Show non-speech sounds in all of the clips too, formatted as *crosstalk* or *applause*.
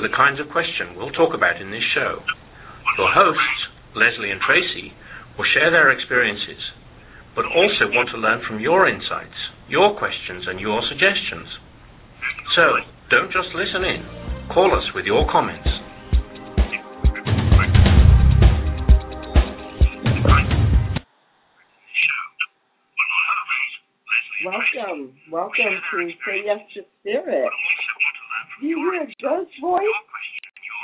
are the kinds of questions we'll talk about in this show. Your hosts, Lesley and Tracy, will share their experiences, but also want to learn from your insights, your questions, and your suggestions. So, don't just listen in. Call us with your comments. Welcome, welcome to Say Yes to Spirit. Do you hear a ghost voice?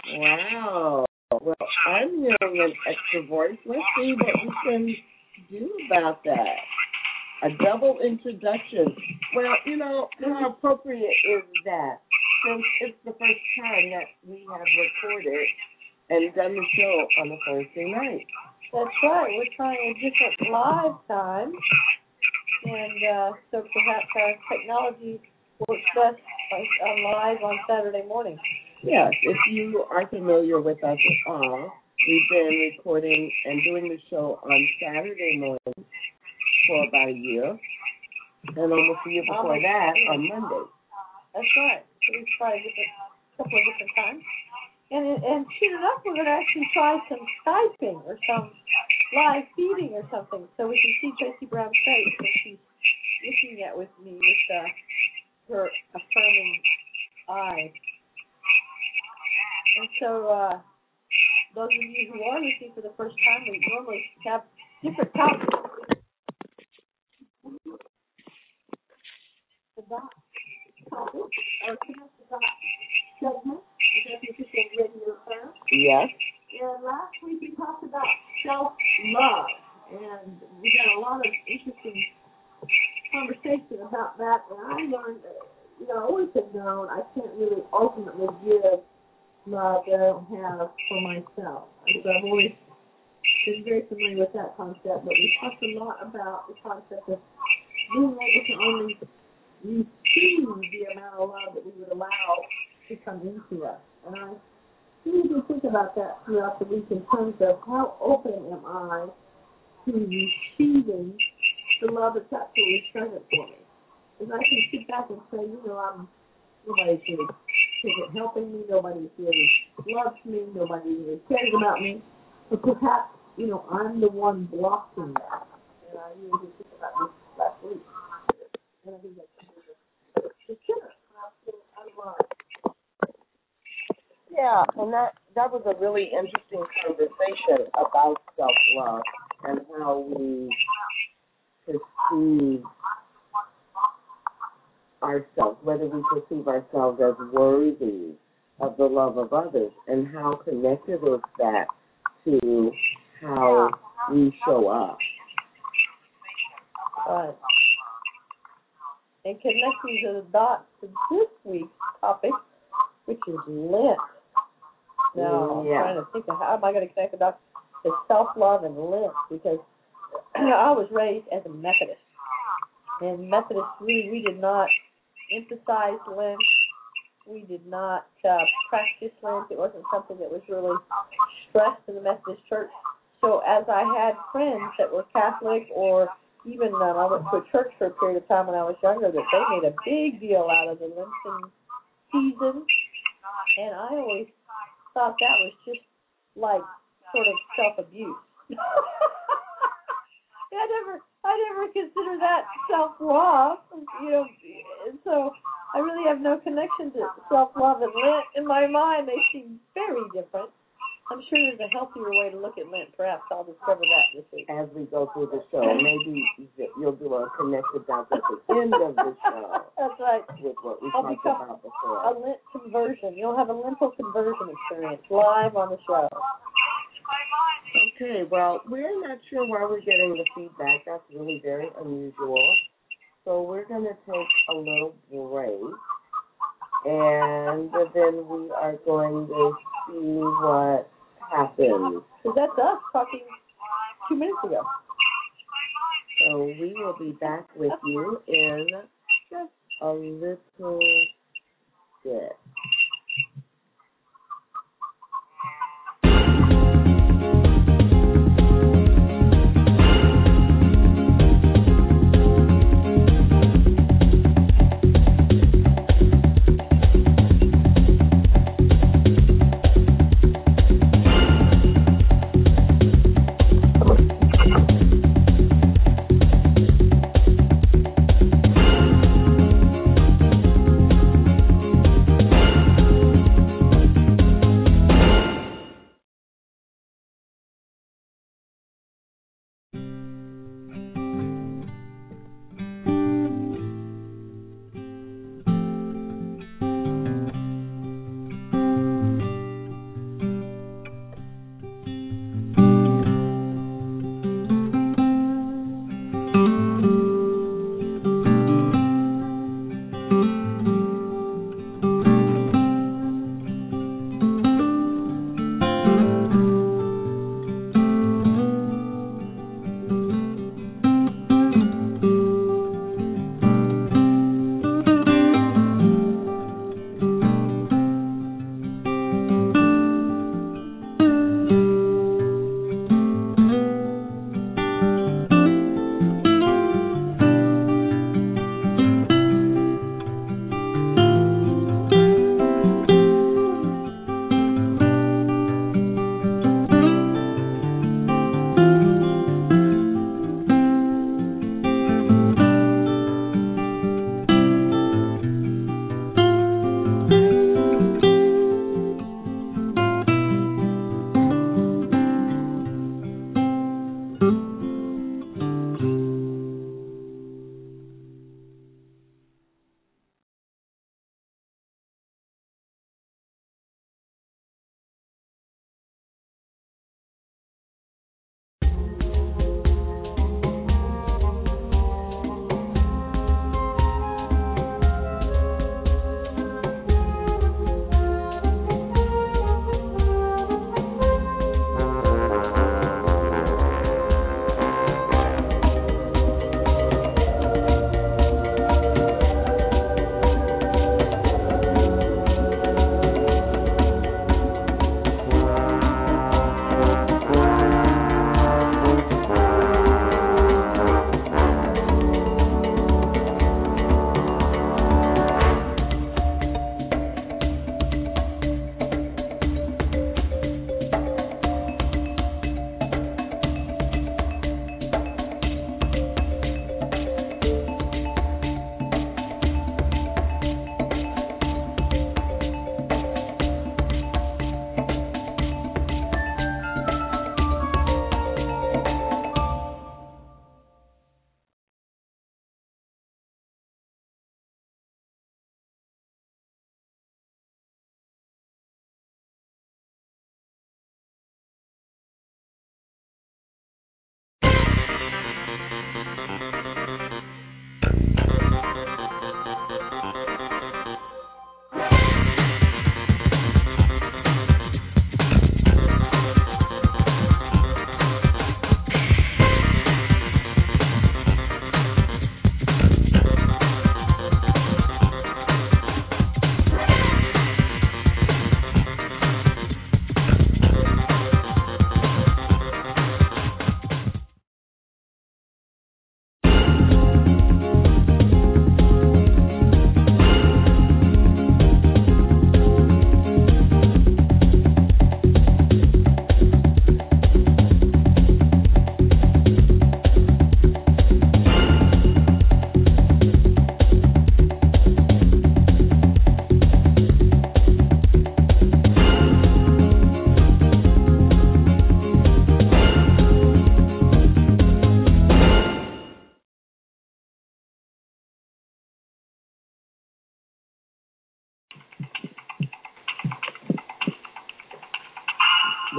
Wow. Well, I'm hearing an extra voice. Let's see what we can do about that. A double introduction. Well, you know, how appropriate is that? Since it's the first time that we have recorded and done the show on a Thursday night. That's right. We're trying a different live time. And uh, so perhaps our technology works best on live on Saturday morning. Yes, if you are familiar with us at all, we've been recording and doing the show on Saturday morning for about a year, and almost a year before that on Monday. That's right. So we've tried a couple of different times. And and it up, we're going to actually try some Skyping or some live feeding or something, so we can see Tracy Brown's face when she's looking at with me with uh, her affirming eyes. And so, uh, those of you who are listening for the first time, we normally have different topics. The dot topic, or connect the dot segment, is that the interesting radio? Yes. And last week we talked about self love, and we got a lot of interesting conversation about that. And I learned, that, you know, I always have known I can't really ultimately give love that I don't have for myself. And so I've always been very familiar with that concept. But we talked a lot about the concept of being able to only receive the amount of love that we would allow to come into us. And I need to think about that throughout the week in terms of how open am I to receiving the love that's absolutely present for me. Because I can sit back and say, you know, I'm nobody's really helping me, nobody really loves me, nobody really cares about me. But perhaps, you know, I'm the one blocking that. And I really think about this last week. And I think that's the. Yeah, and that that was a really interesting conversation about self love and how we perceive ourselves, whether we perceive ourselves as worthy of the love of others, and how connected is that to how we show up. Right. And connecting to the dots to this week's topic, which is Lent. Now, I'm trying to think of how am I going to connect the dots to self-love and Lent because *clears throat* I was raised as a Methodist. And Methodist, really, we did not emphasize Lent. We did not uh, practice Lent. It wasn't something that was really stressed in the Methodist Church. So as I had friends that were Catholic or even um, I went to a church for a period of time when I was younger that they made a big deal out of the Lenten season, and I always thought that was just like sort of self abuse. *laughs* I never, I never consider that self love, you know, so I really have no connection to self love and Lent in my mind. They seem very different. I'm sure there's a healthier way to look at Lent. Perhaps I'll discover that this week. As we go through the show, maybe you'll do a connected dots at the end of the show That's right. with what we I'll talked become about a before. Lent conversion. You'll have a lentil conversion experience live on the show. Okay, well, we're not sure why we're getting the feedback. That's really very unusual. So we're going to take a little break. And then we are going to see what happens. Because that's us talking two minutes ago. So we will be back with you in just a little bit.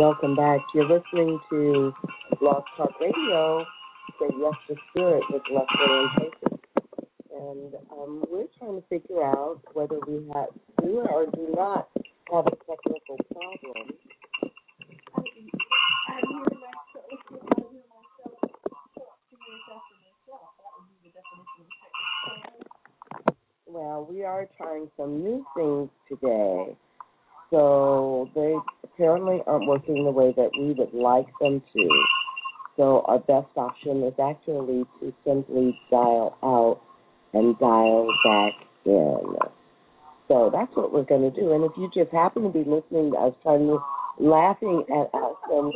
Welcome back. You're listening to Blog Talk Radio. Say yes to spirit with Lesley and Tracy. And um, we're trying to figure out whether we have do or do not have a technical problem. Well, we are trying some new things today. So they apparently aren't working the way that we would like them to. So our best option is actually to simply dial out and dial back in. So that's what we're going to do. And if you just happen to be listening to us trying to laughing at us, and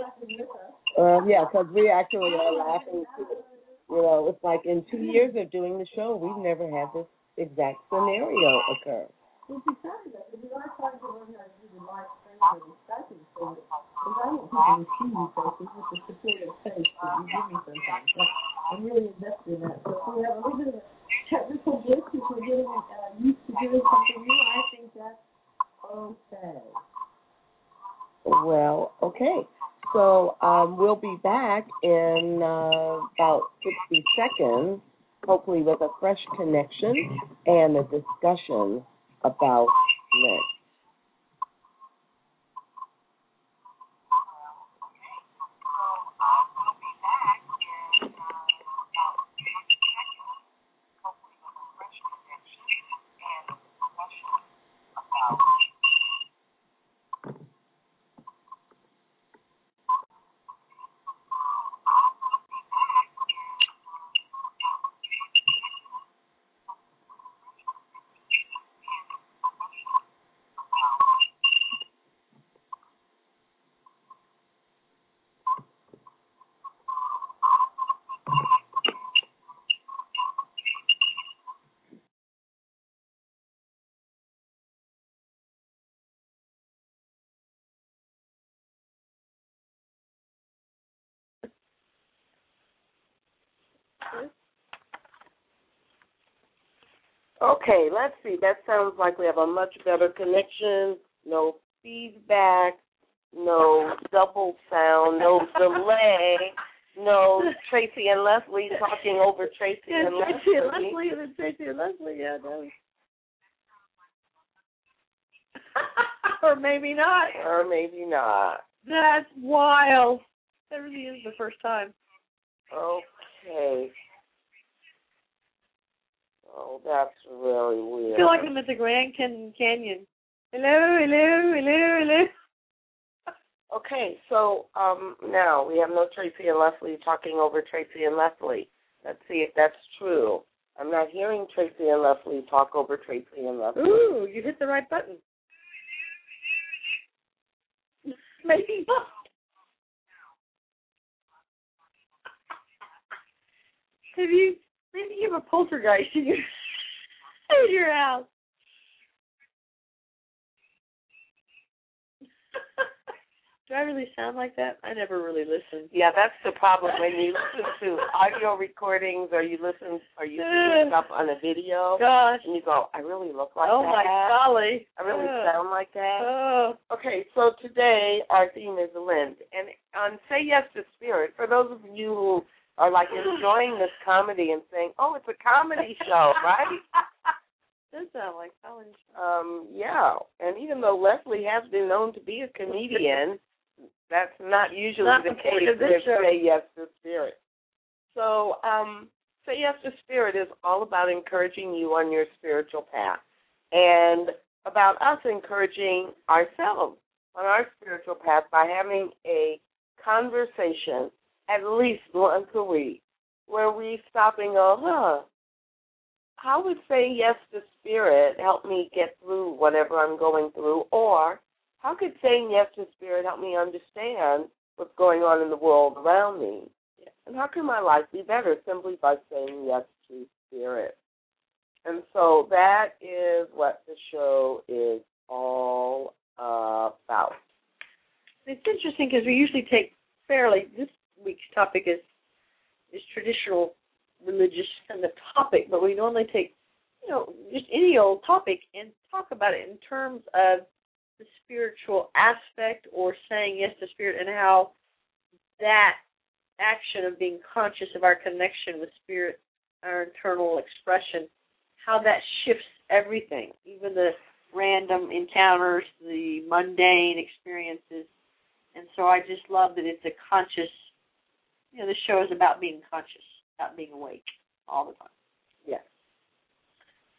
uh, yeah, because we actually are laughing. Too. You know, it's like in two years of doing the show, we've never had this exact scenario occur. Which is that we are trying to learn how to do the live stream or the Skyping thing. Because I don't think see you faces with the supportive face that you give me sometimes. But I'm really invested in that. So if we have a little bit of technical glitch, we're getting used to doing something new, I think that's okay. Well, okay. So um, we'll be back in uh, about 60 seconds, hopefully with a fresh connection and a discussion about next. Okay, let's see. That sounds like we have a much better connection. No feedback, no double sound, no *laughs* delay, no Tracy and Lesley talking over Tracy Yeah, and Tracy and Lesley. Lesley, and Tracy and Lesley, yeah, no. *laughs* or maybe not. Or maybe not. That's wild. That really is the first time. Okay. Oh, that's really I weird. feel like I'm at the Grand Canyon. Hello, hello, hello, hello. *laughs* Okay, so um now we have no Tracy and Lesley talking over Tracy and Lesley. Let's see if that's true. I'm not hearing Tracy and Lesley talk over Tracy and Lesley. Ooh, you hit the right button. *laughs* Maybe not. Have you maybe you have a poltergeist in your *laughs* in your house? *laughs* Do I really sound like that? I never really listened. Yeah, that's the problem when you listen to audio recordings or you listen or you see stuff on a video Gosh. and you go, I really look like oh that. Oh my golly. I really Oh. sound like that. Oh. Okay, so today our theme is Lent. And on Say Yes to Spirit, for those of you who are like enjoying this comedy and saying, Oh, it's a comedy show, right? *laughs* Does sound like college. Um, yeah. And even though Lesley has been known to be a comedian, *laughs* that's not usually Not the case with. Say Yes to Spirit. So, um, Say Yes to Spirit is all about encouraging you on your spiritual path and about us encouraging ourselves on our spiritual path by having a conversation at least once a week where we stop and go, huh, how would saying yes to spirit help me get through whatever I'm going through? Or how could saying yes to spirit help me understand what's going on in the world around me? And how can my life be better simply by saying yes to spirit? And so that is what the show is all about. It's interesting because we usually take fairly. This week's topic is is traditional religious kind of topic, but we normally take you know just any old topic and talk about it in terms of the spiritual aspect or saying yes to spirit and how that action of being conscious of our connection with spirit, our internal expression, how that shifts everything, even the random encounters, the mundane experiences. And so I just love that it's a conscious, you know, the show is about being conscious, about being awake all the time. Yes.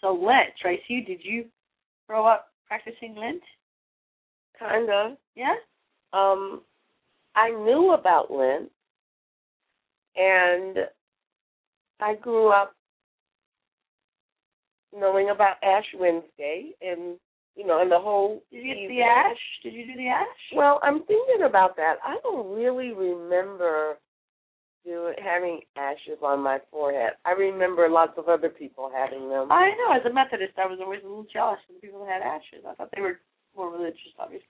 So Lent, Tracy, did you grow up practicing Lent? Kind of. Yeah? Um, I knew about Lent, and I grew up knowing about Ash Wednesday, and you know, and the whole. Did you get the ash? Did you do the ash? Well, I'm thinking about that. I don't really remember doing having ashes on my forehead. I remember lots of other people having them. I know. As a Methodist, I was always a little jealous of the people that had ashes. I thought they were more religious, obviously.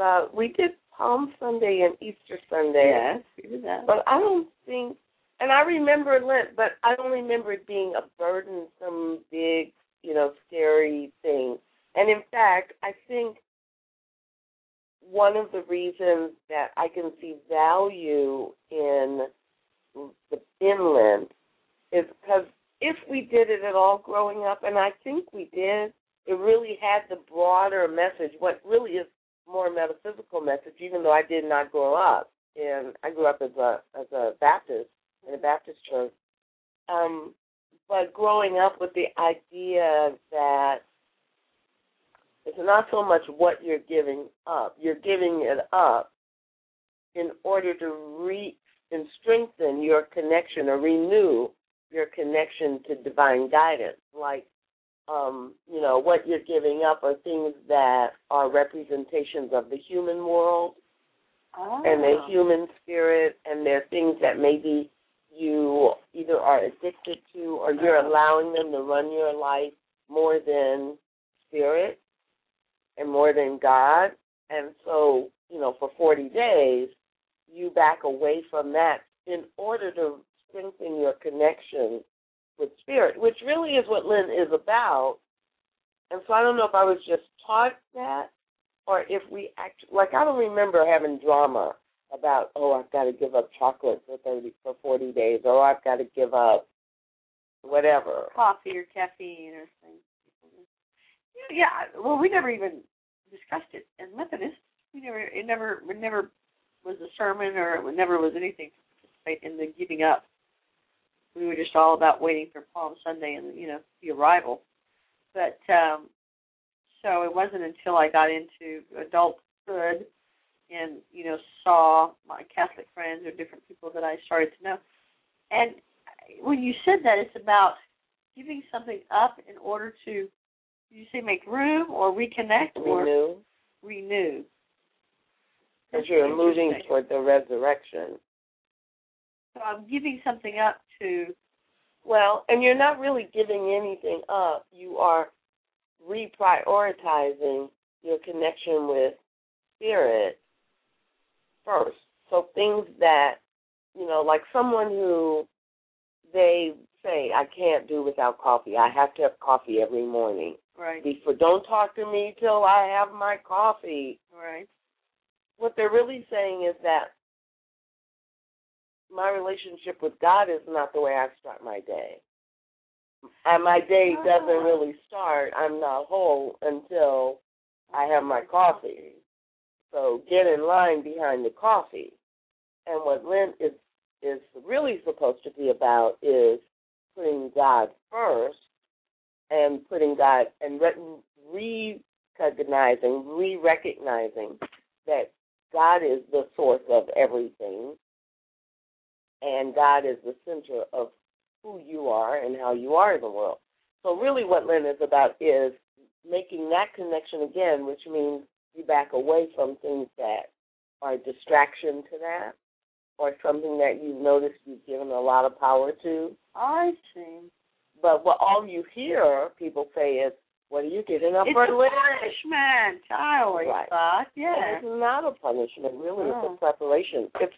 Uh, we did Palm Sunday and Easter Sunday. Yes, we did that. But I don't think, and I remember Lent, but I don't remember it being a burdensome, big, you know, scary thing. And in fact, I think one of the reasons that I can see value in the in Lent is because if we did it at all growing up, and I think we did, it really had the broader message, what really is more metaphysical message, even though I did not grow up. And I grew up as a as a Baptist in a Baptist church. Um, but growing up with the idea that it's not so much what you're giving up, you're giving it up in order to re and strengthen your connection or renew your connection to divine guidance. Like um, you know, what you're giving up are things that are representations of the human world oh. and the human spirit, and they're things that maybe you either are addicted to or you're allowing them to run your life more than spirit and more than God. And so, you know, for 40 days, you back away from that in order to strengthen your connection with spirit, which really is what Lent is about. And so I don't know if I was just taught that or if we act like I don't remember having drama about oh I've got to give up chocolate for thirty for forty days or oh, I've got to give up whatever. coffee or caffeine or things. Yeah, yeah. Well, we never even discussed it as Methodists. We never. It never. It never was a sermon, or it never was anything to participate in the giving up. We were just all about waiting for Palm Sunday and you know the arrival. But um so it wasn't until I got into adulthood and you know saw my Catholic friends or different people that I started to know. And when you said that, it's about giving something up in order to, you say make room or reconnect or Renew. Because you're moving toward the resurrection. So I'm giving something up to. Well, and you're not really giving anything up. You are reprioritizing your connection with spirit first. So things that, you know, like someone who they say, I can't do without coffee. I have to have coffee every morning. Right. Before, don't talk to me till I have my coffee. Right. What they're really saying is that my relationship with God is not the way I start my day. And my day doesn't really start, I'm not whole until I have my coffee. So get in line behind the coffee. And what Lent is is really supposed to be about is putting God first and putting God and re recognizing, re recognizing that God is the source of everything and God is the center of who you are and how you are in the world. So really what Lent is about is making that connection again, which means you back away from things that are a distraction to that or something that you've noticed you've given a lot of power to. I see. But what all you hear people say is, What are you giving up It's for a Lent? punishment. I always Right. thought. Yeah. It's not a punishment, really. It's Oh. a preparation. It's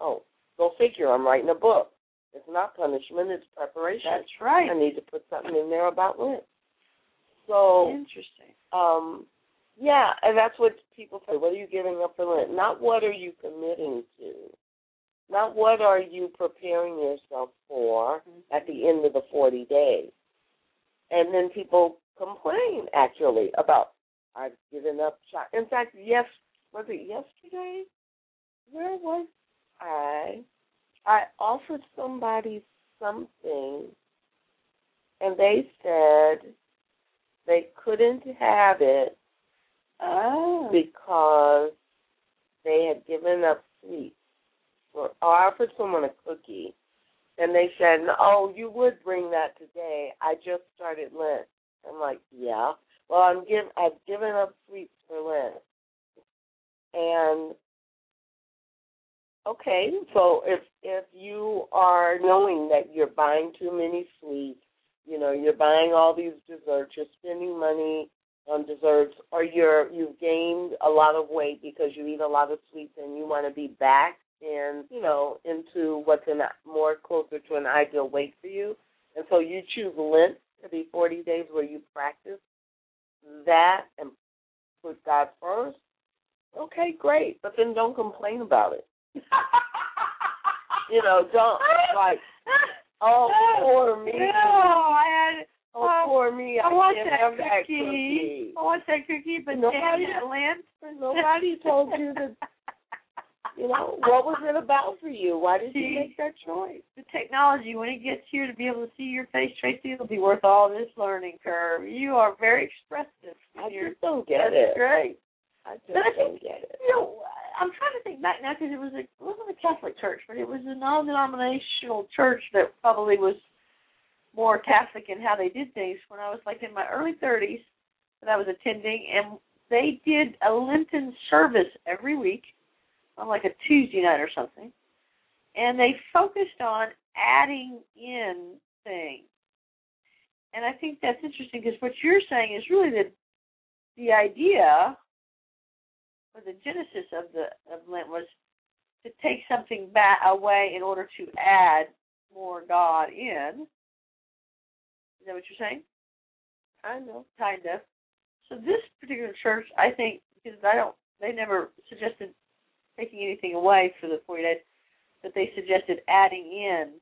oh, go figure. I'm writing a book. It's not punishment. It's preparation. That's right. I need to put something in there about Lent. So, Interesting. um, Yeah, and that's what people say. What are you giving up for Lent? Not what are you committing to. Not what are you preparing yourself for Mm-hmm. at the end of the 40 days. And then people complain, actually, about, I've given up. Cho-. In fact, yes, was it yesterday? Where was I? I offered somebody something, and they said they couldn't have it Oh. because they had given up sweets. Or, or I offered someone a cookie, and they said, "Oh, you would bring that today. I just started Lent." I'm like, "Yeah. Well, I'm give I've given up sweets for Lent." And okay, so if if you are knowing that you're buying too many sweets, you know, you're buying all these desserts, you're spending money on desserts, or you're you've gained a lot of weight because you eat a lot of sweets and you want to be back in, you know, into what's in more closer to an ideal weight for you, and so you choose Lent to be 40 days where you practice that and put God first. Okay, great, but then don't complain about it. You know, don't like, oh, poor me. *laughs* No, I had. Oh, poor me. I I want that have that cookie. cookie. I want that cookie, but Nobody- damn. Nobody told you that. You know, what was it about for you? Why did you make that choice? The technology, when it gets here to be able to see your face, Tracy, it'll be worth all this learning curve. You are very expressive. I You're, just don't get that's it. great. I just But I don't get it. You know, I'm trying to think back now because it was a, it wasn't a Catholic church, but it was a non-denominational church that probably was more Catholic in how they did things. When I was like in my early 30s, that I was attending, and they did a Lenten service every week on like a Tuesday night or something, and they focused on adding in things. And I think that's interesting because what you're saying is really the the idea or the genesis of the of Lent was to take something back away in order to add more God in. Is that what you're saying? I know. Kind of. So this particular church, I think, because I don't, they never suggested taking anything away for the 40 days, but they suggested adding in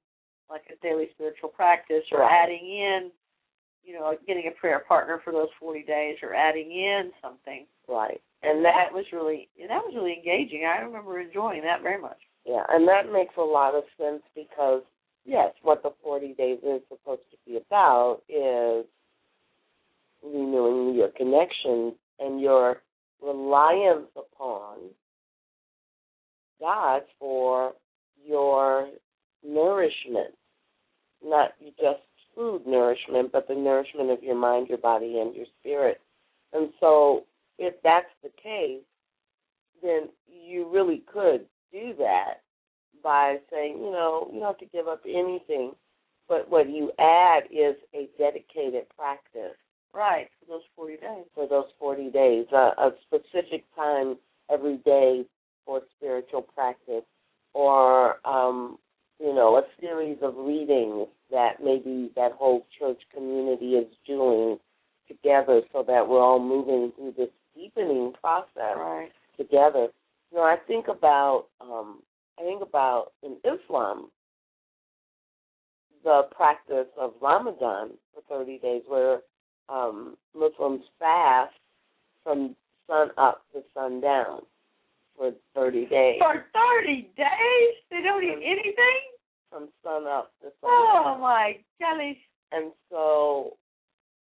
like a daily spiritual practice or Right. adding in, you know, getting a prayer partner for those 40 days or adding in something. Right. And And that that, was really, and that was really engaging. I remember enjoying that very much. yeah, and that makes a lot of sense because, yes, what the 40 days is supposed to be about is renewing your connection and your reliance upon God for your nourishment, not just food nourishment, but the nourishment of your mind, your body, and your spirit. And so, if that's the case, then you really could do that by saying, you know, you don't have to give up anything, but what you add is a dedicated practice Right, for those 40 days. for those 40 days, a, a specific time every day for spiritual practice, or, um, you know, a series of readings that maybe that whole church community is doing together so that we're all moving through this deepening process Right. together. You know, I think about um I think about in Islam the practice of Ramadan for thirty days where um Muslims fast from sun up to sundown for thirty days. For 30 days? They don't eat anything? From sun up to sun Oh, my golly. And so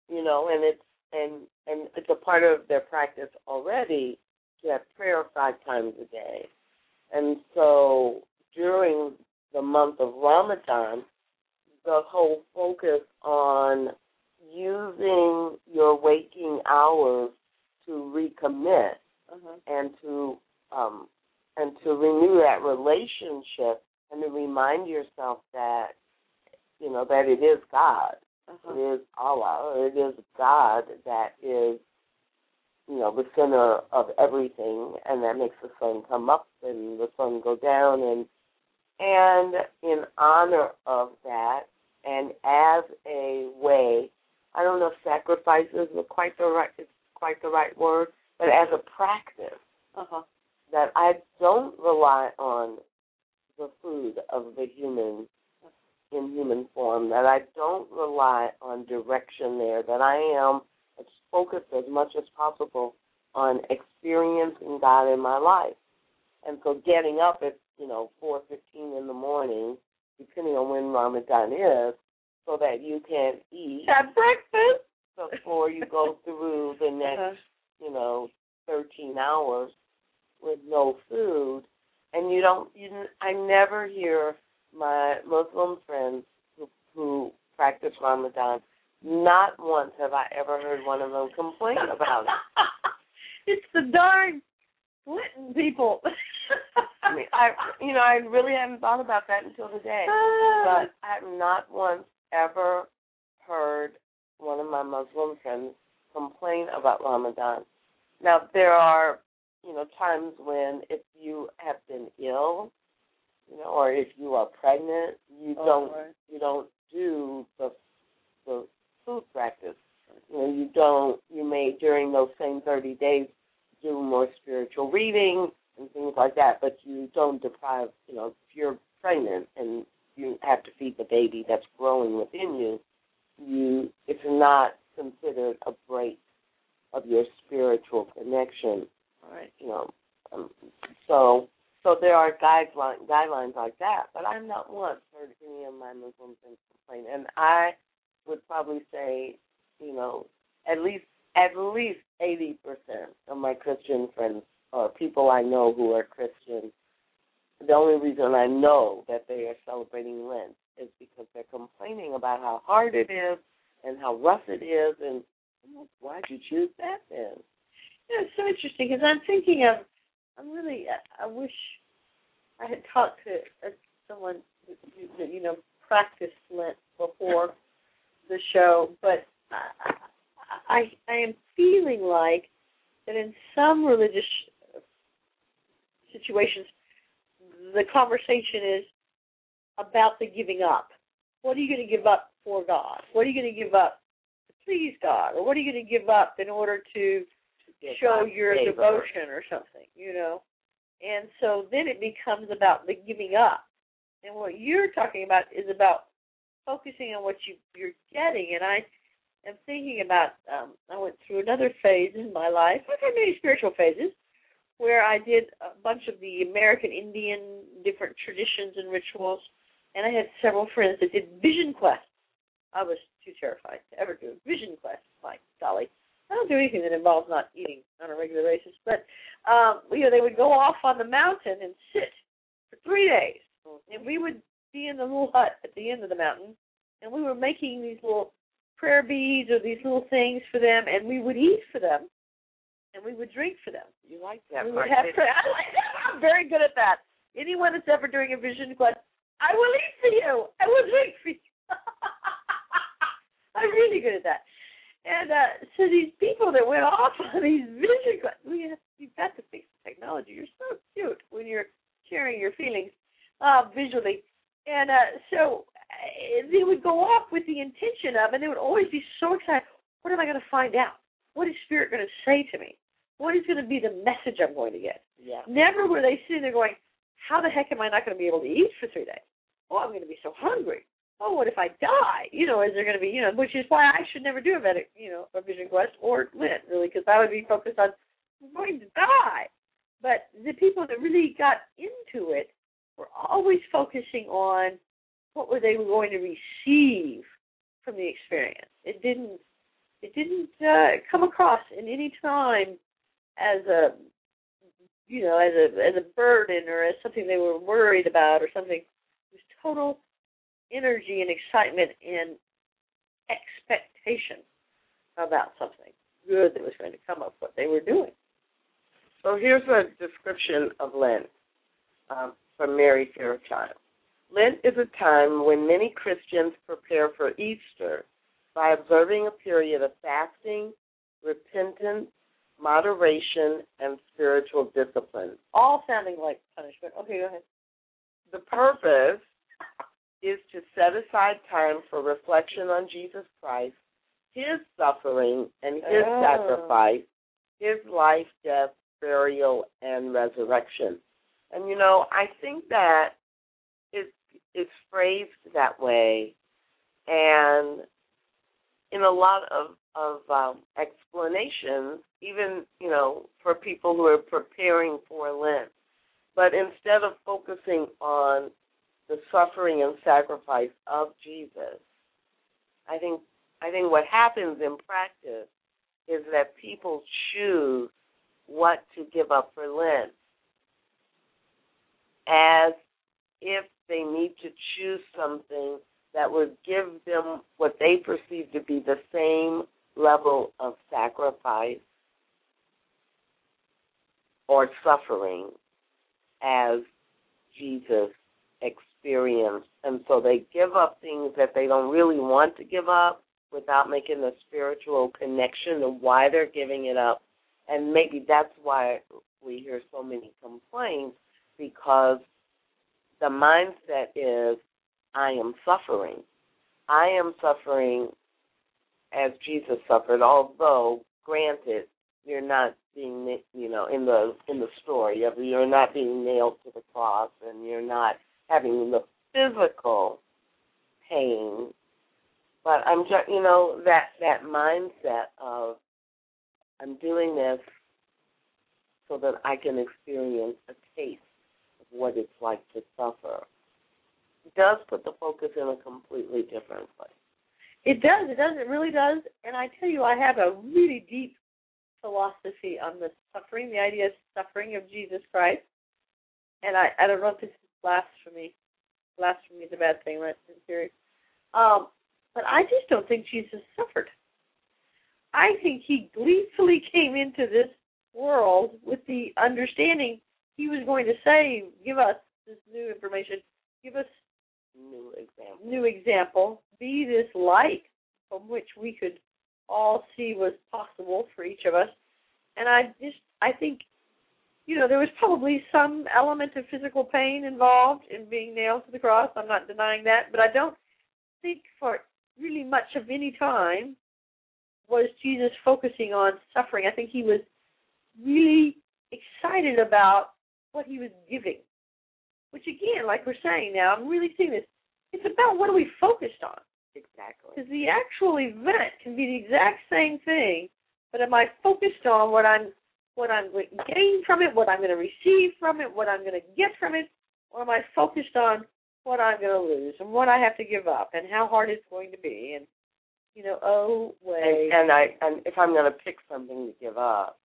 you know, and it's and and it's a part of their practice already to have prayer five times a day. And so during the month of Ramadan, the whole focus on using your waking hours to recommit Uh-huh. and to um and to renew that relationship and to remind yourself that you know that it is God Uh-huh. it is Allah. It is God that is, you know, the center of everything, and that makes the sun come up and the sun go down, and and in honor of that, and as a way, I don't know if sacrifices is quite the right it's quite the right word, but as a practice, Uh-huh. That I don't rely on the food of the human in human form, that I don't rely on direction there, that I am focused as much as possible on experiencing God in my life. And so getting up at, you know, four fifteen in the morning, depending on when Ramadan is, so that you can eat Have breakfast. before you go through the next Uh-huh. you know, 13 hours with no food, and you don't, you, I never hear my Muslim friends who, who practice Ramadan, not once have I ever heard one of them complain about it. *laughs* it's the darn Lenten people. *laughs* I mean, I, you know, I really haven't thought about that until today, ah. but I have not once ever heard one of my Muslim friends complain about Ramadan. Now there are, you know, times when if you have been ill, you know, or if you are pregnant, you Oh, don't right. you don't do the the food practice. You know, you don't you may during those same thirty days do more spiritual reading and things like that, but you don't deprive you know, if you're pregnant and you have to feed the baby that's growing within you, you it's not considered a break of your spiritual connection. Right. You know, um, so so there are guidelines guidelines like that, but I've not once heard any of my Muslim friends complain, and I would probably say, you know, at least at least eighty percent of my Christian friends or people I know who are Christian. The only reason I know that they are celebrating Lent is because they're complaining about how hard it is and how rough it is, and why'd you choose that then? Yeah, it's so interesting because I'm thinking of. I'm really. I, I wish I had talked to uh, someone that you know practiced Lent before the show, but I, I I am feeling like that in some religious situations, the conversation is about the giving up. What are you going to give up for God? What are you going to give up to please God? Or what are you going to give up in order to show your favor. devotion or something, you know. And so then it becomes about the giving up. And what you're talking about is about focusing on what you you're getting. And I am thinking about um I went through another phase in my life. I've had many spiritual phases where I did a bunch of the American Indian different traditions and rituals and I had several friends that did vision quests. I was too terrified to ever do a vision quest, my golly. I don't do anything that involves not eating on a regular basis. But um, you know, they would go off on the mountain and sit for three days, and we would be in the little hut at the end of the mountain, and we were making these little prayer beads or these little things for them, and we would eat for them, and we would drink for them. You like that we part? would have prayer. *laughs* I like that. I'm very good at that. Anyone that's ever doing a vision quest, I will eat for you. I will drink for you. *laughs* I'm really good at that. And uh, so these people that went off *laughs* on these vision we have, you've got to fix the technology. You're so cute when you're sharing your feelings uh, visually. And uh, so uh, they would go off with the intention of, and they would always be so excited. What am I going to find out? What is Spirit going to say to me? What is going to be the message I'm going to get? Yeah. Never were they sitting there going, "How the heck am I not going to be able to eat for three days? Oh, I'm going to be so hungry. Oh, what if I die? You know, is there going to be, you know, which is why I should never do a medic, you know, a vision quest or Lent really, because I would be focused on I'm going to die. But the people that really got into it were always focusing on what were they going to receive from the experience. It didn't it didn't uh, come across in any time as a you know as a as a burden or as something they were worried about or something. It was total energy and excitement and expectation about something good that was going to come up what they were doing. So here's a description of Lent um, from Mary Fairchild. Lent is a time when many Christians prepare for Easter by observing a period of fasting, repentance, moderation, and spiritual discipline. All sounding like punishment. Okay, go ahead. The purpose is to set aside time for reflection on Jesus Christ, his suffering, and his Oh. sacrifice, his life, death, burial, and resurrection. And you know, I think that it's it's phrased that way, and in a lot of of um, explanations, even you know, for people who are preparing for Lent. But instead of focusing on the suffering and sacrifice of Jesus, I think I think what happens in practice is that people choose what to give up for Lent as if they need to choose something that would give them what they perceive to be the same level of sacrifice or suffering as Jesus experienced. And so they give up things that they don't really want to give up without making the spiritual connection of why they're giving it up. And maybe that's why we hear so many complaints because the mindset is I am suffering. I am suffering as Jesus suffered, although granted you're not being you know in the in the story of you're not being nailed to the cross and you're not having the physical pain but i'm just you know that that mindset of i'm doing this so that i can experience a taste of what it's like to suffer. Does put the focus in a completely different place. It does it does it really does. And i tell you i have a really deep philosophy on the suffering, the idea of suffering of Jesus Christ. And I, I don't know if this is blasphemy. Blasphemy is a bad thing, right? Serious. Um, but I just don't think Jesus suffered. I think he gleefully *laughs* came into this world with the understanding he was going to say, give us this new information, give us new example, new example, be this light from which we could all see was possible for each of us. And I just, I think, you know, there was probably some element of physical pain involved in being nailed to the cross. I'm not denying that, but I don't think for really much of any time was Jesus focusing on suffering. I think he was really excited about what he was giving. Which again, like we're saying now, I'm really seeing this. It's about what are we focused on. Exactly. Because the actual event can be the exact same thing, but am I focused on what I'm what I'm going to gain from it, what I'm going to receive from it, what I'm going to get from it, or am I focused on what I'm going to lose and what I have to give up and how hard it's going to be and you know, oh way. And, and I and if I'm going to pick something to give up,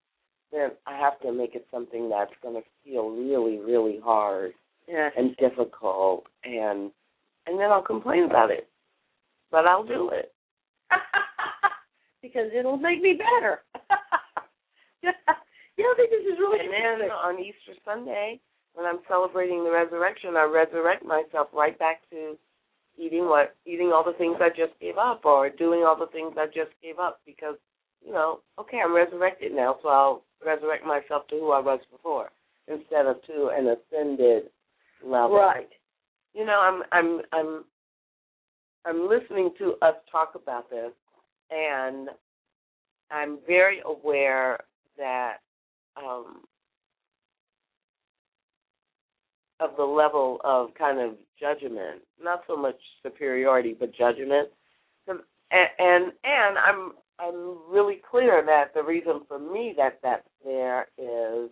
then I have to make it something that's going to feel really, really hard yes. and difficult, and and then I'll complain about it but I'll do it. *laughs* because it'll make me better. *laughs* yeah, I think this is really And then on Easter Sunday, when I'm celebrating the resurrection, I resurrect myself right back to eating what eating all the things I just gave up or doing all the things I just gave up because, you know, okay, I'm resurrected now, so I'll resurrect myself to who I was before instead of to an ascended level. Right. You know, I'm I'm I'm I'm listening to us talk about this, and I'm very aware that um, of the level of kind of judgment, not so much superiority, but judgment. And and, and I'm I'm really clear that the reason for me that that's there is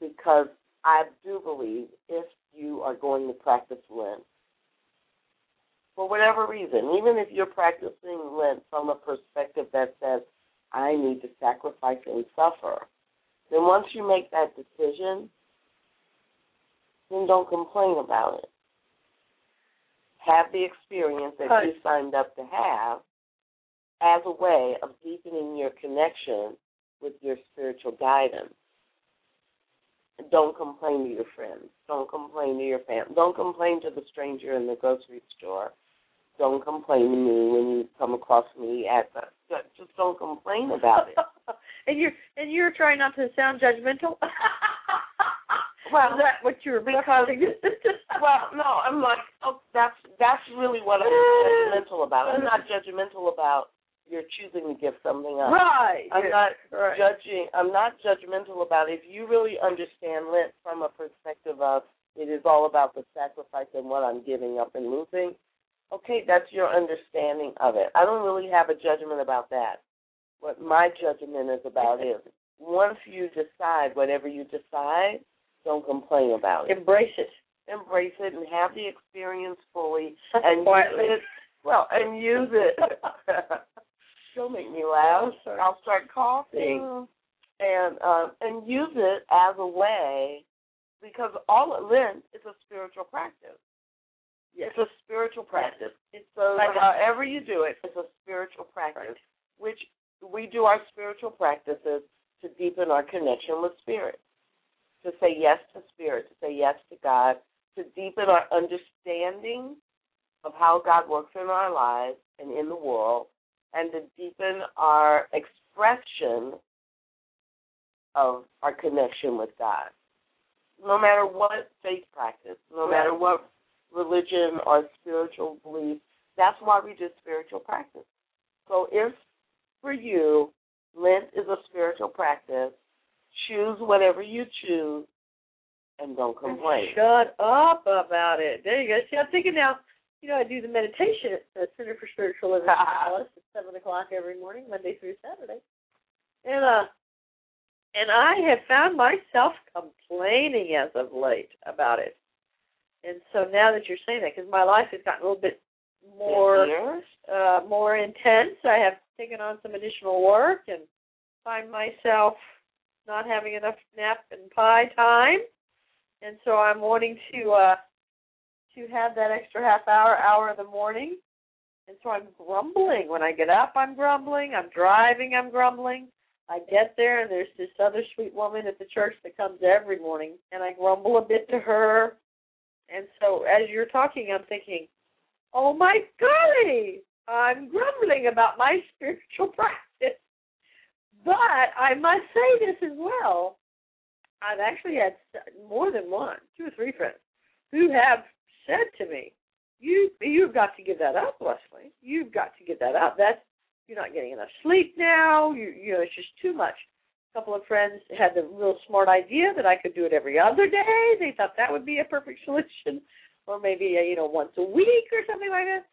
because I do believe if you are going to practice Lent, for whatever reason, even if you're practicing Lent from a perspective that says, I need to sacrifice and suffer, then once you make that decision, then don't complain about it. Have the experience that you signed up to have as a way of deepening your connection with your spiritual guidance. Don't complain to your friends. Don't complain to your family. Don't complain to the stranger in the grocery store don't complain to me when you come across me at the just don't complain about it. *laughs* and you're and you're trying not to sound judgmental. *laughs* well, is that what you're because *laughs* well, no, I'm like, oh, that's that's really what I'm judgmental about. I'm not judgmental about you're choosing to give something up. Right. I'm yeah, not right. judging. I'm not judgmental about it. If you really understand Lent from a perspective of it is all about the sacrifice and what I'm giving up and losing, okay, that's your understanding of it. I don't really have a judgment about that. What my judgment is about is once you decide whatever you decide, don't complain about it. Embrace it. Embrace it and have the experience fully and Quietly. use it. Well, and use it. *laughs* Don't make me laugh. I'll start coughing and um, and use it as a way because all of Lent is a spiritual practice. It's a spiritual practice. It's So like a- however you do it, it's a spiritual practice, which we do our spiritual practices to deepen our connection with spirit, to say yes to spirit, to say yes to God, to deepen our understanding of how God works in our lives and in the world, and to deepen our expression of our connection with God. No matter what faith practice, no matter what religion or spiritual belief, that's why we do spiritual practice. So if for you, Lent is a spiritual practice, choose whatever you choose and don't complain. Shut up about it. There you go. See, I'm thinking now. You know, I do the meditation at the Center for Spiritual Living in *laughs* Dallas at seven o'clock every morning, Monday through Saturday. And uh, and I have found myself complaining as of late about it. And so now that you're saying that, because my life has gotten a little bit more Yes. uh, more intense. I have taken on some additional work and find myself not having enough nap and pie time, and so I'm wanting to uh, to have that extra half hour, hour in the morning. And so I'm grumbling when I get up. I'm grumbling. I'm driving. I'm grumbling. I get there and there's this other sweet woman at the church that comes every morning, and I grumble a bit to her. And so as you're talking, I'm thinking, oh my golly, I'm grumbling about my *laughs* spiritual practice. But I must say this as well. I've actually had more than one, two or three friends, who have said to me, "You you've got to give that up, Lesley. You've got to give that up. That's you're not getting enough sleep now. You you know it's just too much." Couple of friends had the real smart idea that I could do it every other day. They thought that would be a perfect *laughs* solution, or maybe uh, you know once a week or something like that.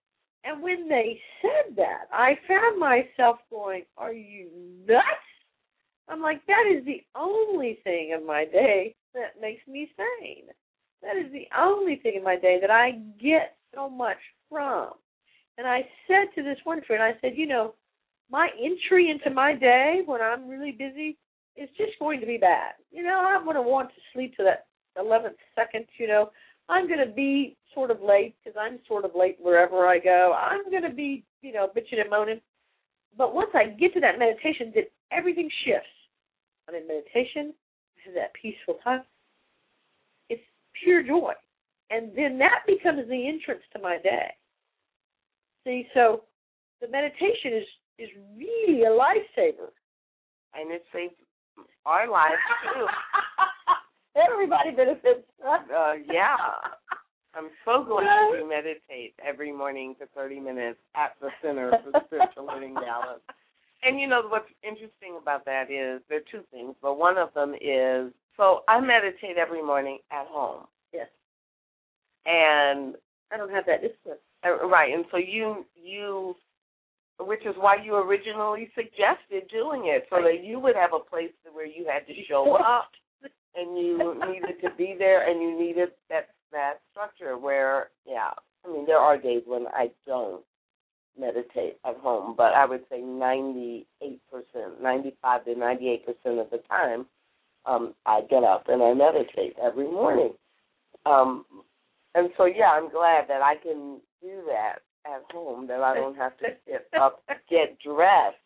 And when they said that, I found myself going, "Are you nuts?" I'm like, that is the only thing in my day that makes me sane. That is the only thing in my day that I get so much from. And I said to this one friend, I said, you know, my entry into my day when I'm really busy is just going to be bad. You know, I'm going to want to sleep to that 11th second, you know. I'm going to be sort of late because I'm sort of late wherever I go. I'm going to be, you know, bitching and moaning. But once I get to that meditation, then everything shifts. I'm in meditation, I have that peaceful time. It's pure joy. And then that becomes the entrance to my day. See, so the meditation is is really a lifesaver. And it saves our lives too. *laughs* Everybody benefits. Uh, yeah. I'm so glad you meditate every morning for 30 minutes at the Center for Spiritual Living Dallas. And you know what's interesting about that is there are two things, but one of them is so I meditate every morning at home, Yes. and I don't have that discipline. uh, right, and so you you, which is why you originally suggested doing it, so that you would have a place where you had to show *laughs* up and you needed to be there and you needed that that structure where yeah. I mean there are days when i don't meditate at home but i would say ninety eight percent ninety five to ninety eight percent of the time um i get up and i meditate every morning. Um and so yeah i'm glad that i can do that at home that i don't have to *laughs* get up get dressed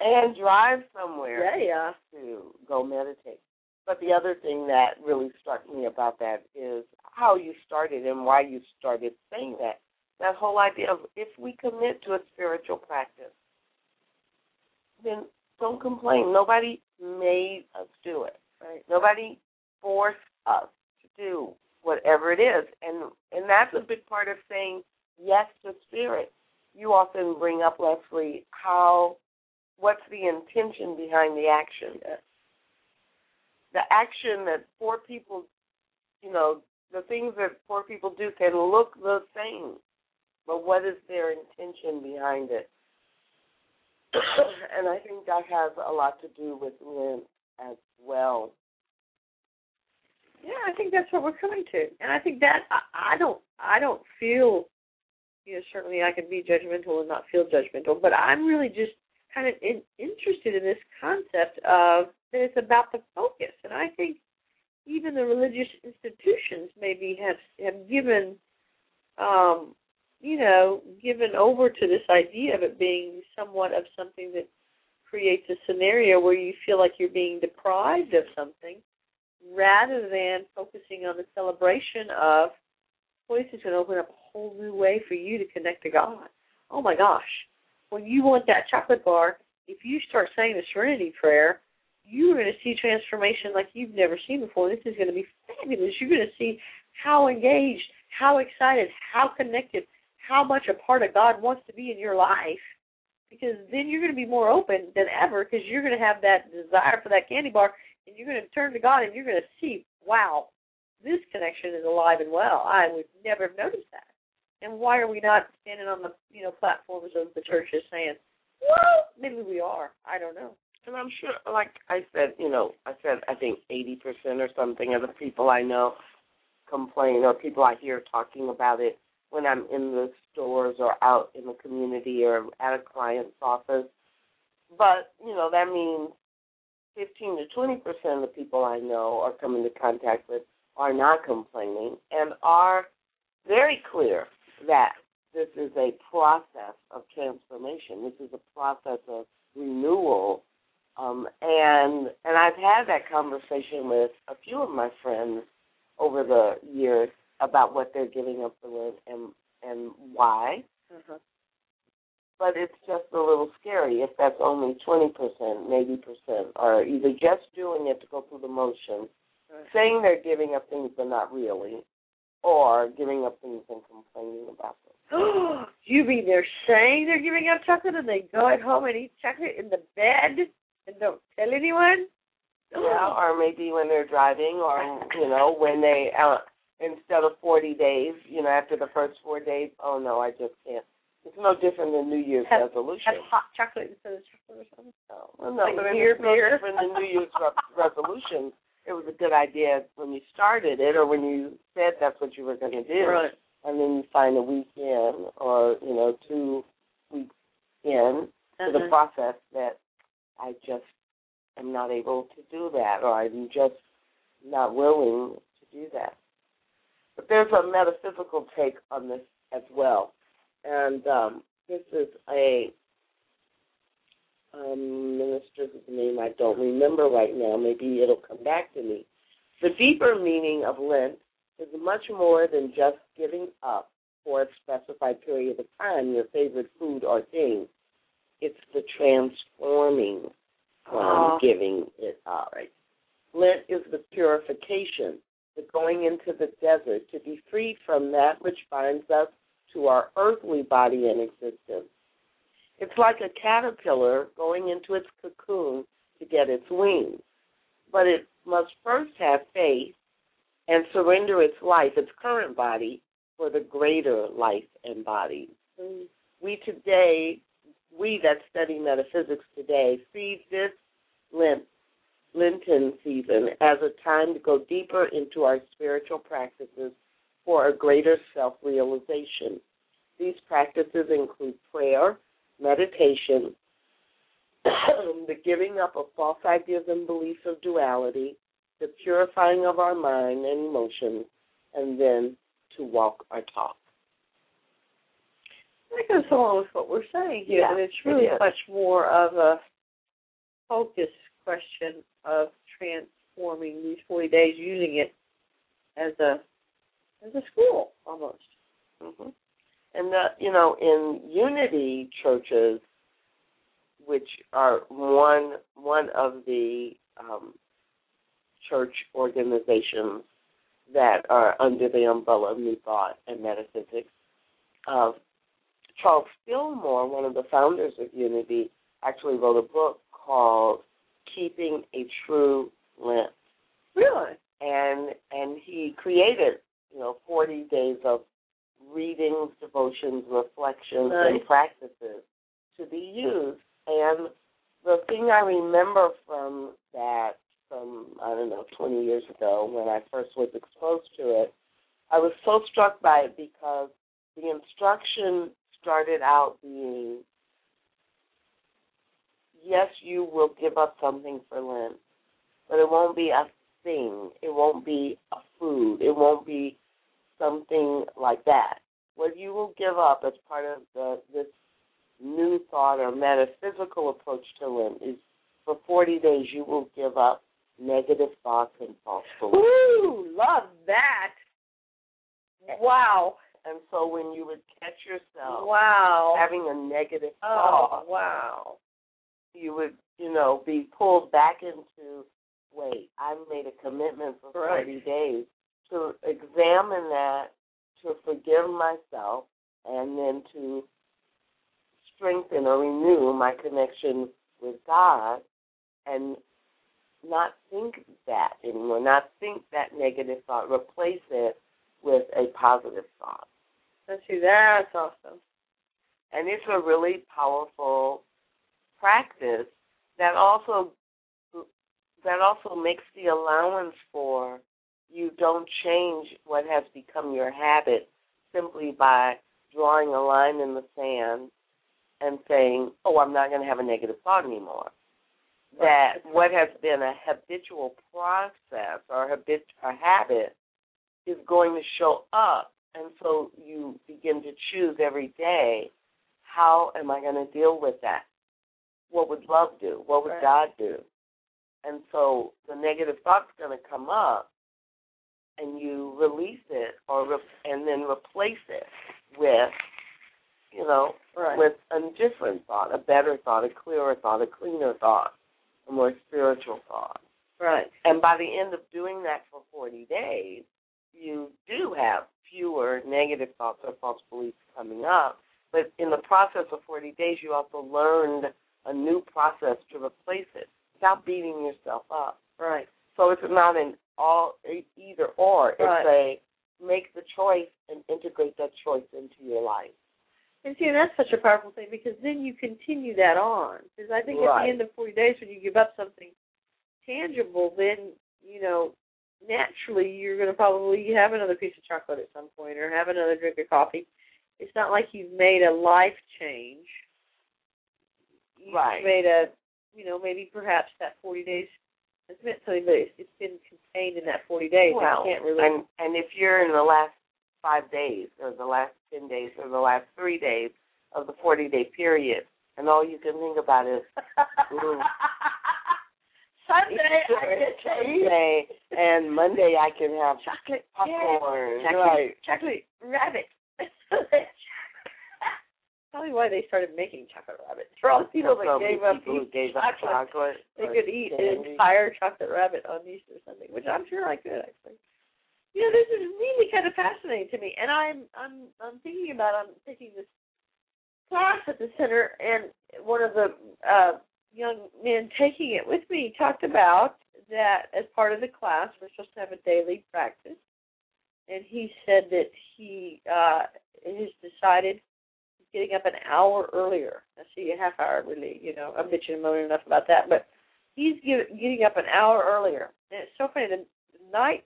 and drive somewhere Yeah, yeah. to go meditate. But the other thing that really struck me about that is how you started and why you started saying that. That whole idea of if we commit to a spiritual practice, then don't complain. Nobody made us do it. Right. Nobody forced us to do whatever it is. And and that's a big part of saying yes to spirit. you often bring up, Lesley, how what's the intention behind the action? The action that poor people, you know, the things that poor people do can look the same, but what is their intention behind it? *coughs* and I think that has a lot to do with Lent as well. Yeah, I think that's what we're coming to, and I think that I, I don't, I don't feel, you know, certainly I can be judgmental and not feel judgmental, but I'm really just kind of in, interested in this concept of that it's about the focus, and I think even the religious institutions maybe have have given, um, you know, given over to this idea of it being somewhat of something that creates a scenario where you feel like you're being deprived of something rather than focusing on the celebration of, boy, this is going to open up a whole new way for you to connect to God. Oh my gosh. When you want that chocolate bar, if you start saying the Serenity Prayer, you're going to see transformation like you've never seen before. This is going to be fabulous. You're going to see how engaged, how excited, how connected, how much a part of God wants to be in your life. Because then you're going to be more open than ever because you're going to have that desire for that candy bar and you're going to turn to God and you're going to see, wow, this connection is alive and well. I would never have noticed that. And why are we not standing on the you know platforms of the churches saying, well, maybe we are. I don't know. And I'm sure, like I said, you know, I said I think 80% or something of the people I know complain or people I hear talking about it when I'm in the stores or out in the community or at a client's office. But, you know, that means 15 to 20 percent of the people I know or come into contact with are not complaining and are very clear that this is a process of transformation. This is a process of renewal. Um, and and I've had that conversation with a few of my friends over the years about what they're giving up the for and and why. Mm-hmm but it's just a little scary if that's only 20%, maybe percent, or either just doing it to go through the motions, right. saying they're giving up things but not really, or giving up things and complaining about them. *gasps* you mean they're saying they're giving up chocolate and they go at home and eat chocolate in the bed and don't tell anyone? Yeah, or maybe when they're driving, or you know, when they uh, instead of forty days, you know, after the first four days, oh no, I just can't it's no different than New Year's have, resolution. Have hot chocolate instead of chocolate or something. Oh, well, no, like but beer, it's no beer. different than New Year's re- *laughs* resolution. It was a good idea when you started it, or when you said that's what you were going to do, right. and then you find a week in, or you know, two weeks in uh-huh. to the uh-huh. process that I just am not able to do that, or I'm just not willing to do that. But there's a metaphysical take on this as well and um, this is a um, minister whose name I don't remember right now. Maybe it'll come back to me. The deeper meaning of Lent is much more than just giving up for a specified period of time your favorite food or thing. It's the transforming from uh, giving it up. Right. Lent is the purification, the going into the desert to be free from that which binds us to our earthly body and existence. It's like a caterpillar going into its cocoon to get its wings. But it must first have faith and surrender its life, its current body, for the greater life and body. We today, we that study metaphysics today, see this Lent, Lenten season as a time to go deeper into our spiritual practices for a greater self realization. These practices include prayer, meditation, *clears throat* the giving up of false ideas and beliefs of duality, the purifying of our mind and emotions, and then to walk our talk. That goes along with what we're saying here, yeah, but it's really it much more of a focus question of transforming these 40 days, using it as a as a school almost. Mm-hmm. And that you know, in unity churches, which are one one of the um, church organizations that are under the umbrella of New Thought and Metaphysics, uh, Charles Fillmore, one of the founders of Unity, actually wrote a book called Keeping a True Lent. Really? And and he created, you know, forty days of readings, devotions, reflections, and practices to be used. And the thing I remember from that, from I don't know, 20 years ago when I first was exposed to it, I was so struck by it because the instruction started out being, yes, you will give up something for Lent, but it won't be a thing. It won't be a food. It won't be something like that. What you will give up as part of the this new thought or metaphysical approach to Lent is for 40 days you will give up negative thoughts and false beliefs. Ooh, love that. Wow. And so when you would catch yourself Wow. having a negative oh, thought, Oh, wow. you would, you know, be pulled back into, wait, I've made a commitment for 40 days to examine that, to forgive myself, and then to strengthen or renew my connection with God and not think that anymore, not think that negative thought, replace it with a positive thought. Let's see, that's awesome. And it's a really powerful practice that also that also makes the allowance for you don't change what has become your habit simply by drawing a line in the sand and saying, "Oh, I'm not going to have a negative thought anymore." That what has been a habitual process or habit a habit is going to show up, and so you begin to choose every day how am I going to deal with that? What would love do? What would Right. God do? And so the negative thought's going to come up, and you release it, or re- and then replace it with, you know, Right. with a different thought, a better thought, a clearer thought, a cleaner thought, a more spiritual thought. right. And by the end of doing that for 40 days, you do have fewer negative thoughts or false beliefs coming up. But in the process of 40 days, you also learned a new process to replace it without beating yourself up. Right. So it's not an all either or. It's Right. a make the choice and integrate that choice into your life. And see, and that's such a powerful thing because then you continue that on. Because I think at the end of 40 days, when you give up something tangible, then, you know, naturally you're going to probably have another piece of chocolate at some point or have another drink of coffee. It's not like you've made a life change. You've Right. made a, you know, maybe perhaps that 40 days meant something, but it's, it's been contained in that 40 days. Well, I can't really. and and if you're in the last five days or the last ten days or the last three days of the forty day period, and all you can think about is. *laughs* Sunday, I get to eat Sunday, and Monday I can have chocolate popcorn. Yeah, chocolate, Right. chocolate rabbit. *laughs* Probably why they started making chocolate rabbits. For all the people that gave up people gave up chocolate, chocolate. they could eat an entire chocolate rabbit on Easter Sunday, which I'm sure I could actually. You know, this is really kind of fascinating to me, and I'm I'm I'm thinking about I'm taking this class at the center, and one of the uh, young men taking it with me talked about that as part of the class we're supposed to have a daily practice, and he said that he uh, has decided getting up an hour earlier. I see a half hour really, you know, I'm bitching and moaning enough about that, but he's get, getting up an hour earlier, and it's so funny. The night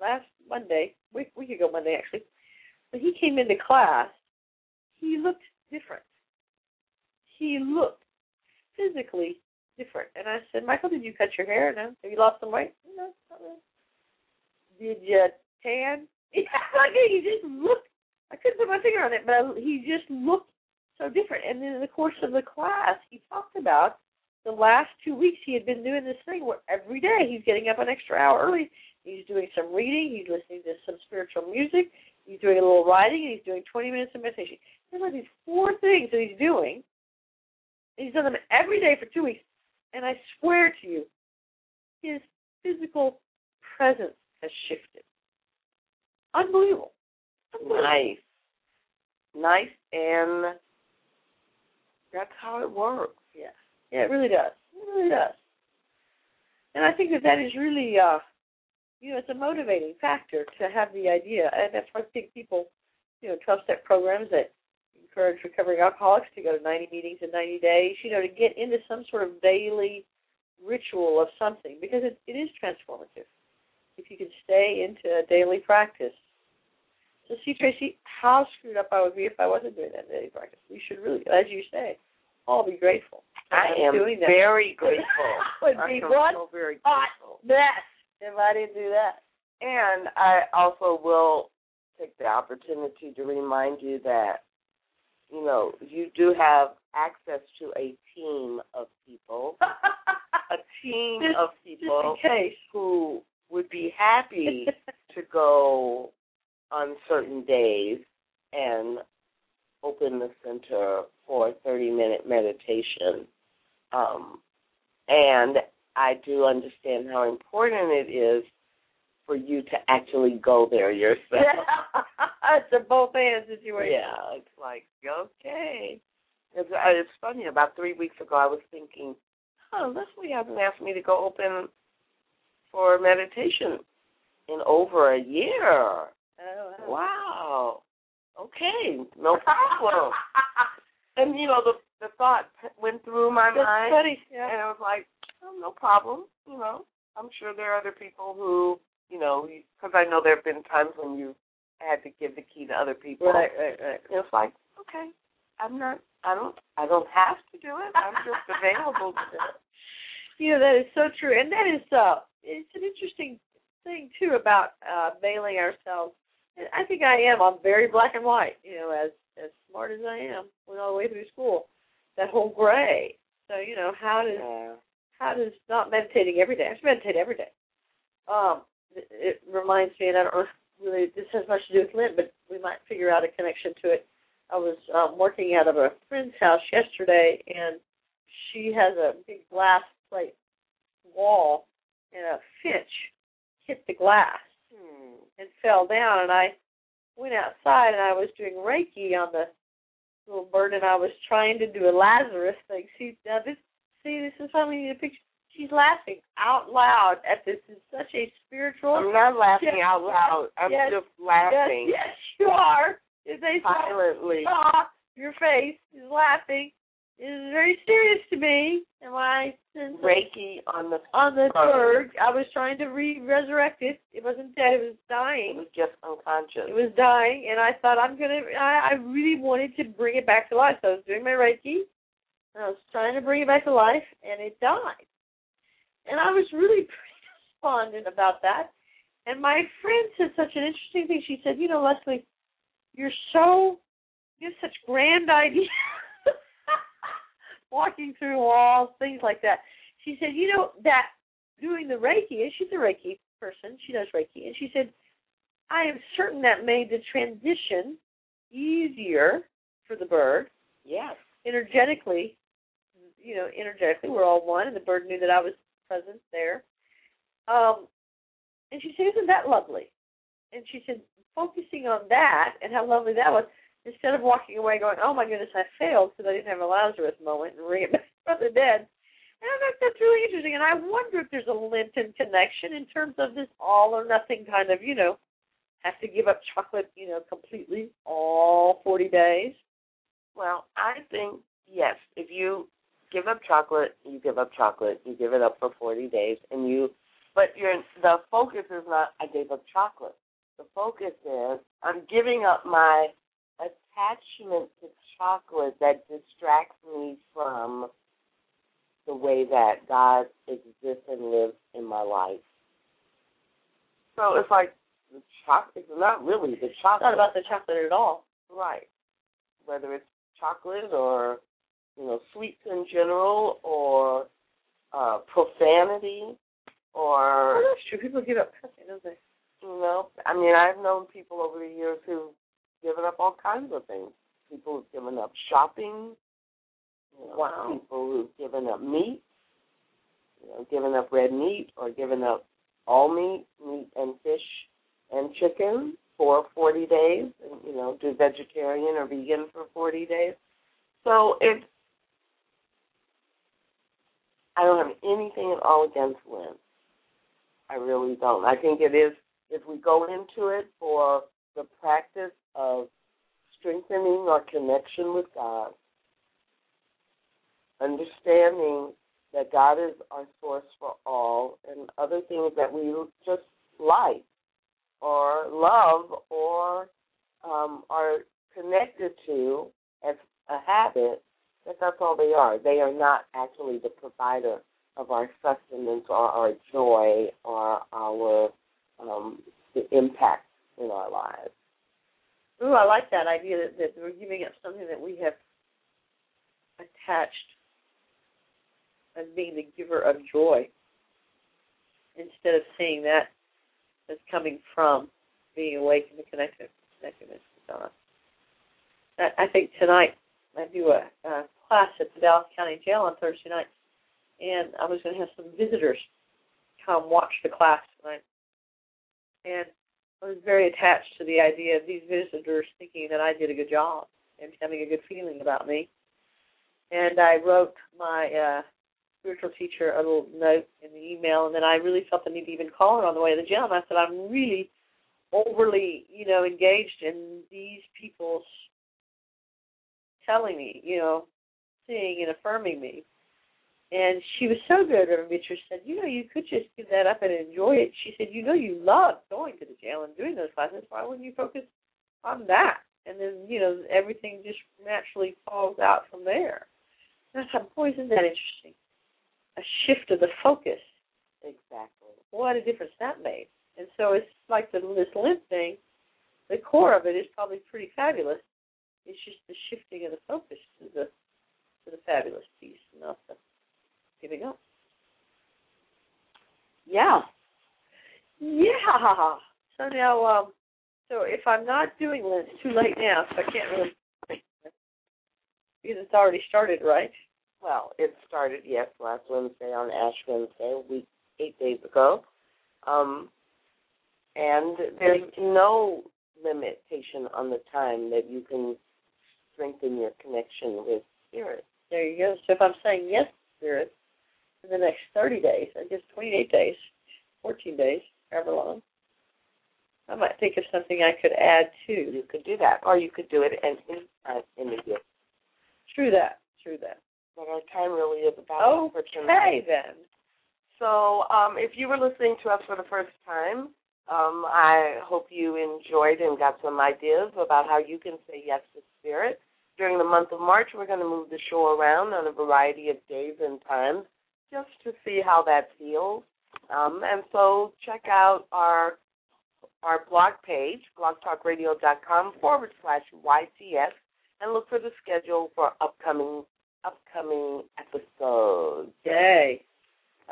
last Monday, week week ago Monday actually, when he came into class, he looked different. He looked physically different. And I said, Michael, did you cut your hair? No. Have you lost some weight? No. Did you tan? Yeah, *laughs* like he just looked. I couldn't put my finger on it, but I, he just looked so different. And then in the course of the class, he talked about the last two weeks he had been doing this thing where every day he's getting up an extra hour early. He's doing some reading. He's listening to some spiritual music. He's doing a little writing, and he's doing 20 minutes of meditation. There's like these four things that he's doing. He's done them every day for two weeks. And I swear to you, his physical presence has shifted. Unbelievable. Nice. Nice and That's how it works. Yeah. Yeah, it really does. It really does. And I think that that is really, uh, you know, it's a motivating factor to have the idea. And that's why I think people, you know, 12 step programs that encourage recovering alcoholics to go to 90 meetings in 90 days, you know, to get into some sort of daily ritual of something because it, it is transformative. If you can stay into a daily practice. So, see, Tracy, how screwed up I would be if I wasn't doing that daily practice. We should really, as you say, all be grateful. I I'm doing that. very *laughs* grateful. would I be am one so very hot mess if I didn't do that. And I also will take the opportunity to remind you that, you know, you do have access to a team of people, *laughs* a team Just- of people who would be happy *laughs* to go on certain days and open the center for a 30 minute meditation. Um, and I do understand how important it is for you to actually go there yourself. *laughs* it's a both hand situation. Yeah, it's like okay. It's, uh, it's funny. About three weeks ago, I was thinking, "Huh, Lesley hasn't asked me to go open for meditation in over a year." Oh, wow. Wow. Okay, no problem. *laughs* and you know, the the thought went through my That's mind, funny. Yeah. and I was like, oh, no problem. You know, I'm sure there are other people who, you know, because I know there have been times when you had to give the key to other people. Right, right, right. And it's like, okay, I'm not. I don't. I don't have to do it. I'm just *laughs* available to do it. You know, that is so true. And that is uh it's an interesting thing too about uh mailing ourselves. I think I am. I'm very black and white, you know, as as smart as I am, went all the way through school. That whole gray. So, you know, how does Yeah. how does not meditating every day? I should meditate every day. Um, it, it reminds me, and I don't know really this has much to do with Lent, but we might figure out a connection to it. I was um, working out of a friend's house yesterday, and she has a big glass plate wall, and a finch hit the glass Hmm. and fell down, and I went outside and I was doing Reiki on the little bird, and I was trying to do a Lazarus thing. See, now this, see, this is need a picture. She's laughing out loud at this. It's such a spiritual. I'm not laughing Yes. out loud. I'm Yes. just laughing Yes, yes, you are. They saw, silently. saw your face is laughing, is very serious to me. And sense Reiki on the on the bird, I was trying to re-resurrect it. It wasn't dead. It was dying. It was just unconscious. It was dying, and I thought I'm gonna. I, I really wanted to bring it back to life. So I was doing my Reiki, and I was trying to bring it back to life, and it died. And I was really pretty *laughs* despondent about that. And my friend said such an interesting thing. She said, "You know, Lesley, you're so you have such grand *laughs* ideas, walking through walls, things like that." She said, "You know that doing the Reiki, and she's a Reiki person. She does Reiki, and she said." I am certain that made the transition easier for the bird. Yes. Energetically, you know, energetically, we're all one, and the bird knew that I was present there. Um, and she said, "Isn't that lovely?" And she said, focusing on that and how lovely that was, instead of walking away going, "Oh my goodness, I failed because I didn't have a Lazarus moment and bring it back *laughs* from the dead." And I think that's really interesting. And I wonder if there's a Lenten connection in terms of this all or nothing kind of, you know, have to give up chocolate, you know, completely all 40 days. Well, I think yes. If you give up chocolate, you give up chocolate. You give it up for forty days, and you. But your the focus is not I gave up chocolate. The focus is I'm giving up my attachment to chocolate that distracts me from the way that God exists and lives in my life. So it's like the chocolate. It's not really the It's chocolate. not about the chocolate at all. Right. Whether it's chocolate or, you know, sweets in general or uh profanity Oh, or that's true. People give up cussing, don't they? you know, I mean I've known people over the years who've given up all kinds of things. People who've given up shopping, you know, Wow. people who've given up meat, you know, given up red meat or given up all meat, meat and fish and chicken for 40 days, and you know, do vegetarian or vegan for 40 days. So it's, I don't have anything at all against Lent. I really don't. I think it is if we go into it for the practice of strengthening our connection with God, understanding that God is our source for all, and other things that we just like or love or um, are connected to as a habit, that that's all they are. They are not actually the provider of our sustenance or our joy or our um, the impact in our lives. Ooh, I like that idea that, that we're giving up something that we have attached as being the giver of joy instead of seeing that as coming from being awake and connected, connectedness with God. I, I think tonight I do a, a class at the Dallas County Jail on Thursday night, and I was going to have some visitors come watch the class tonight. And I was very attached to the idea of these visitors thinking that I did a good job and having a good feeling about me. And I wrote my uh, spiritual teacher a little note in the email, and then I really felt the need to even call her on the way to the. And I said, I'm really overly, you know, engaged in these people's telling me, you know, seeing and affirming me. And she was so good, Reverend Beatrice said, you know, you could just give that up and enjoy it. She said, you know, you love going to the jail and doing those classes. Why wouldn't you focus on that? And then, you know, everything just naturally falls out from there. I thought, boy, isn't that interesting? A shift of the focus. Exactly. What a difference that made. And so it's like the, this Lent thing, the core of it is probably pretty fabulous. It's just the shifting of the focus to the to the fabulous piece, not the giving up. Yeah. Yeah. So now, um, so if I'm not doing Lent, it's too late now, so I can't really because it's already started, right? Well, it started yes last Wednesday on Ash Wednesday, a week eight days ago, um, and there's no limitation on the time that you can strengthen your connection with Spirit. There you go. So if I'm saying yes, Spirit, in the next 30 days, I guess 28 days, 14 days, however long, I might think of something I could add to. You could do that, or you could do it in in, in the year. True that. True that. But our time really is about Okay then. So um, if you were listening to us for the first time, um, I hope you enjoyed and got some ideas about how you can say yes to Spirit. During the month of March, we're going to move the show around on a variety of days and times just to see how that feels. Um, and so check out our our blog page, blogtalkradio.com forward slash YTS, and look for the schedule for upcoming upcoming episodes. Yay!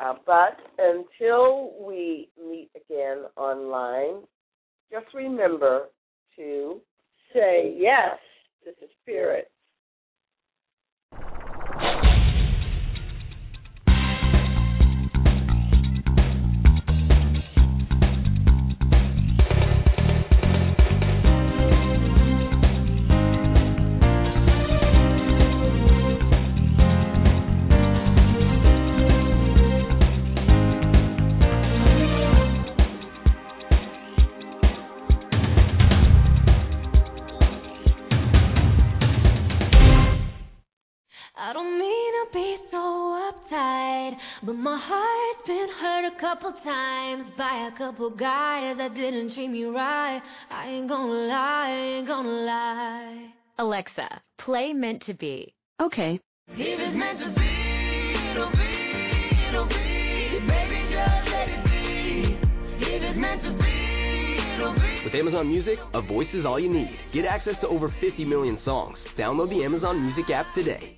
Uh, but until we meet again online, just remember to say yes to the Spirit. Couple times by a couple guys that didn't treat me right. I ain't gonna lie, I ain't gonna lie. Alexa, play Meant to Be. Okay. If it's meant to be, it'll be, it'll be. Baby, just let it be. If it's meant to be, it'll be. With Amazon Music, a voice is all you need. Get access to over 50 million songs. Download the Amazon Music app today.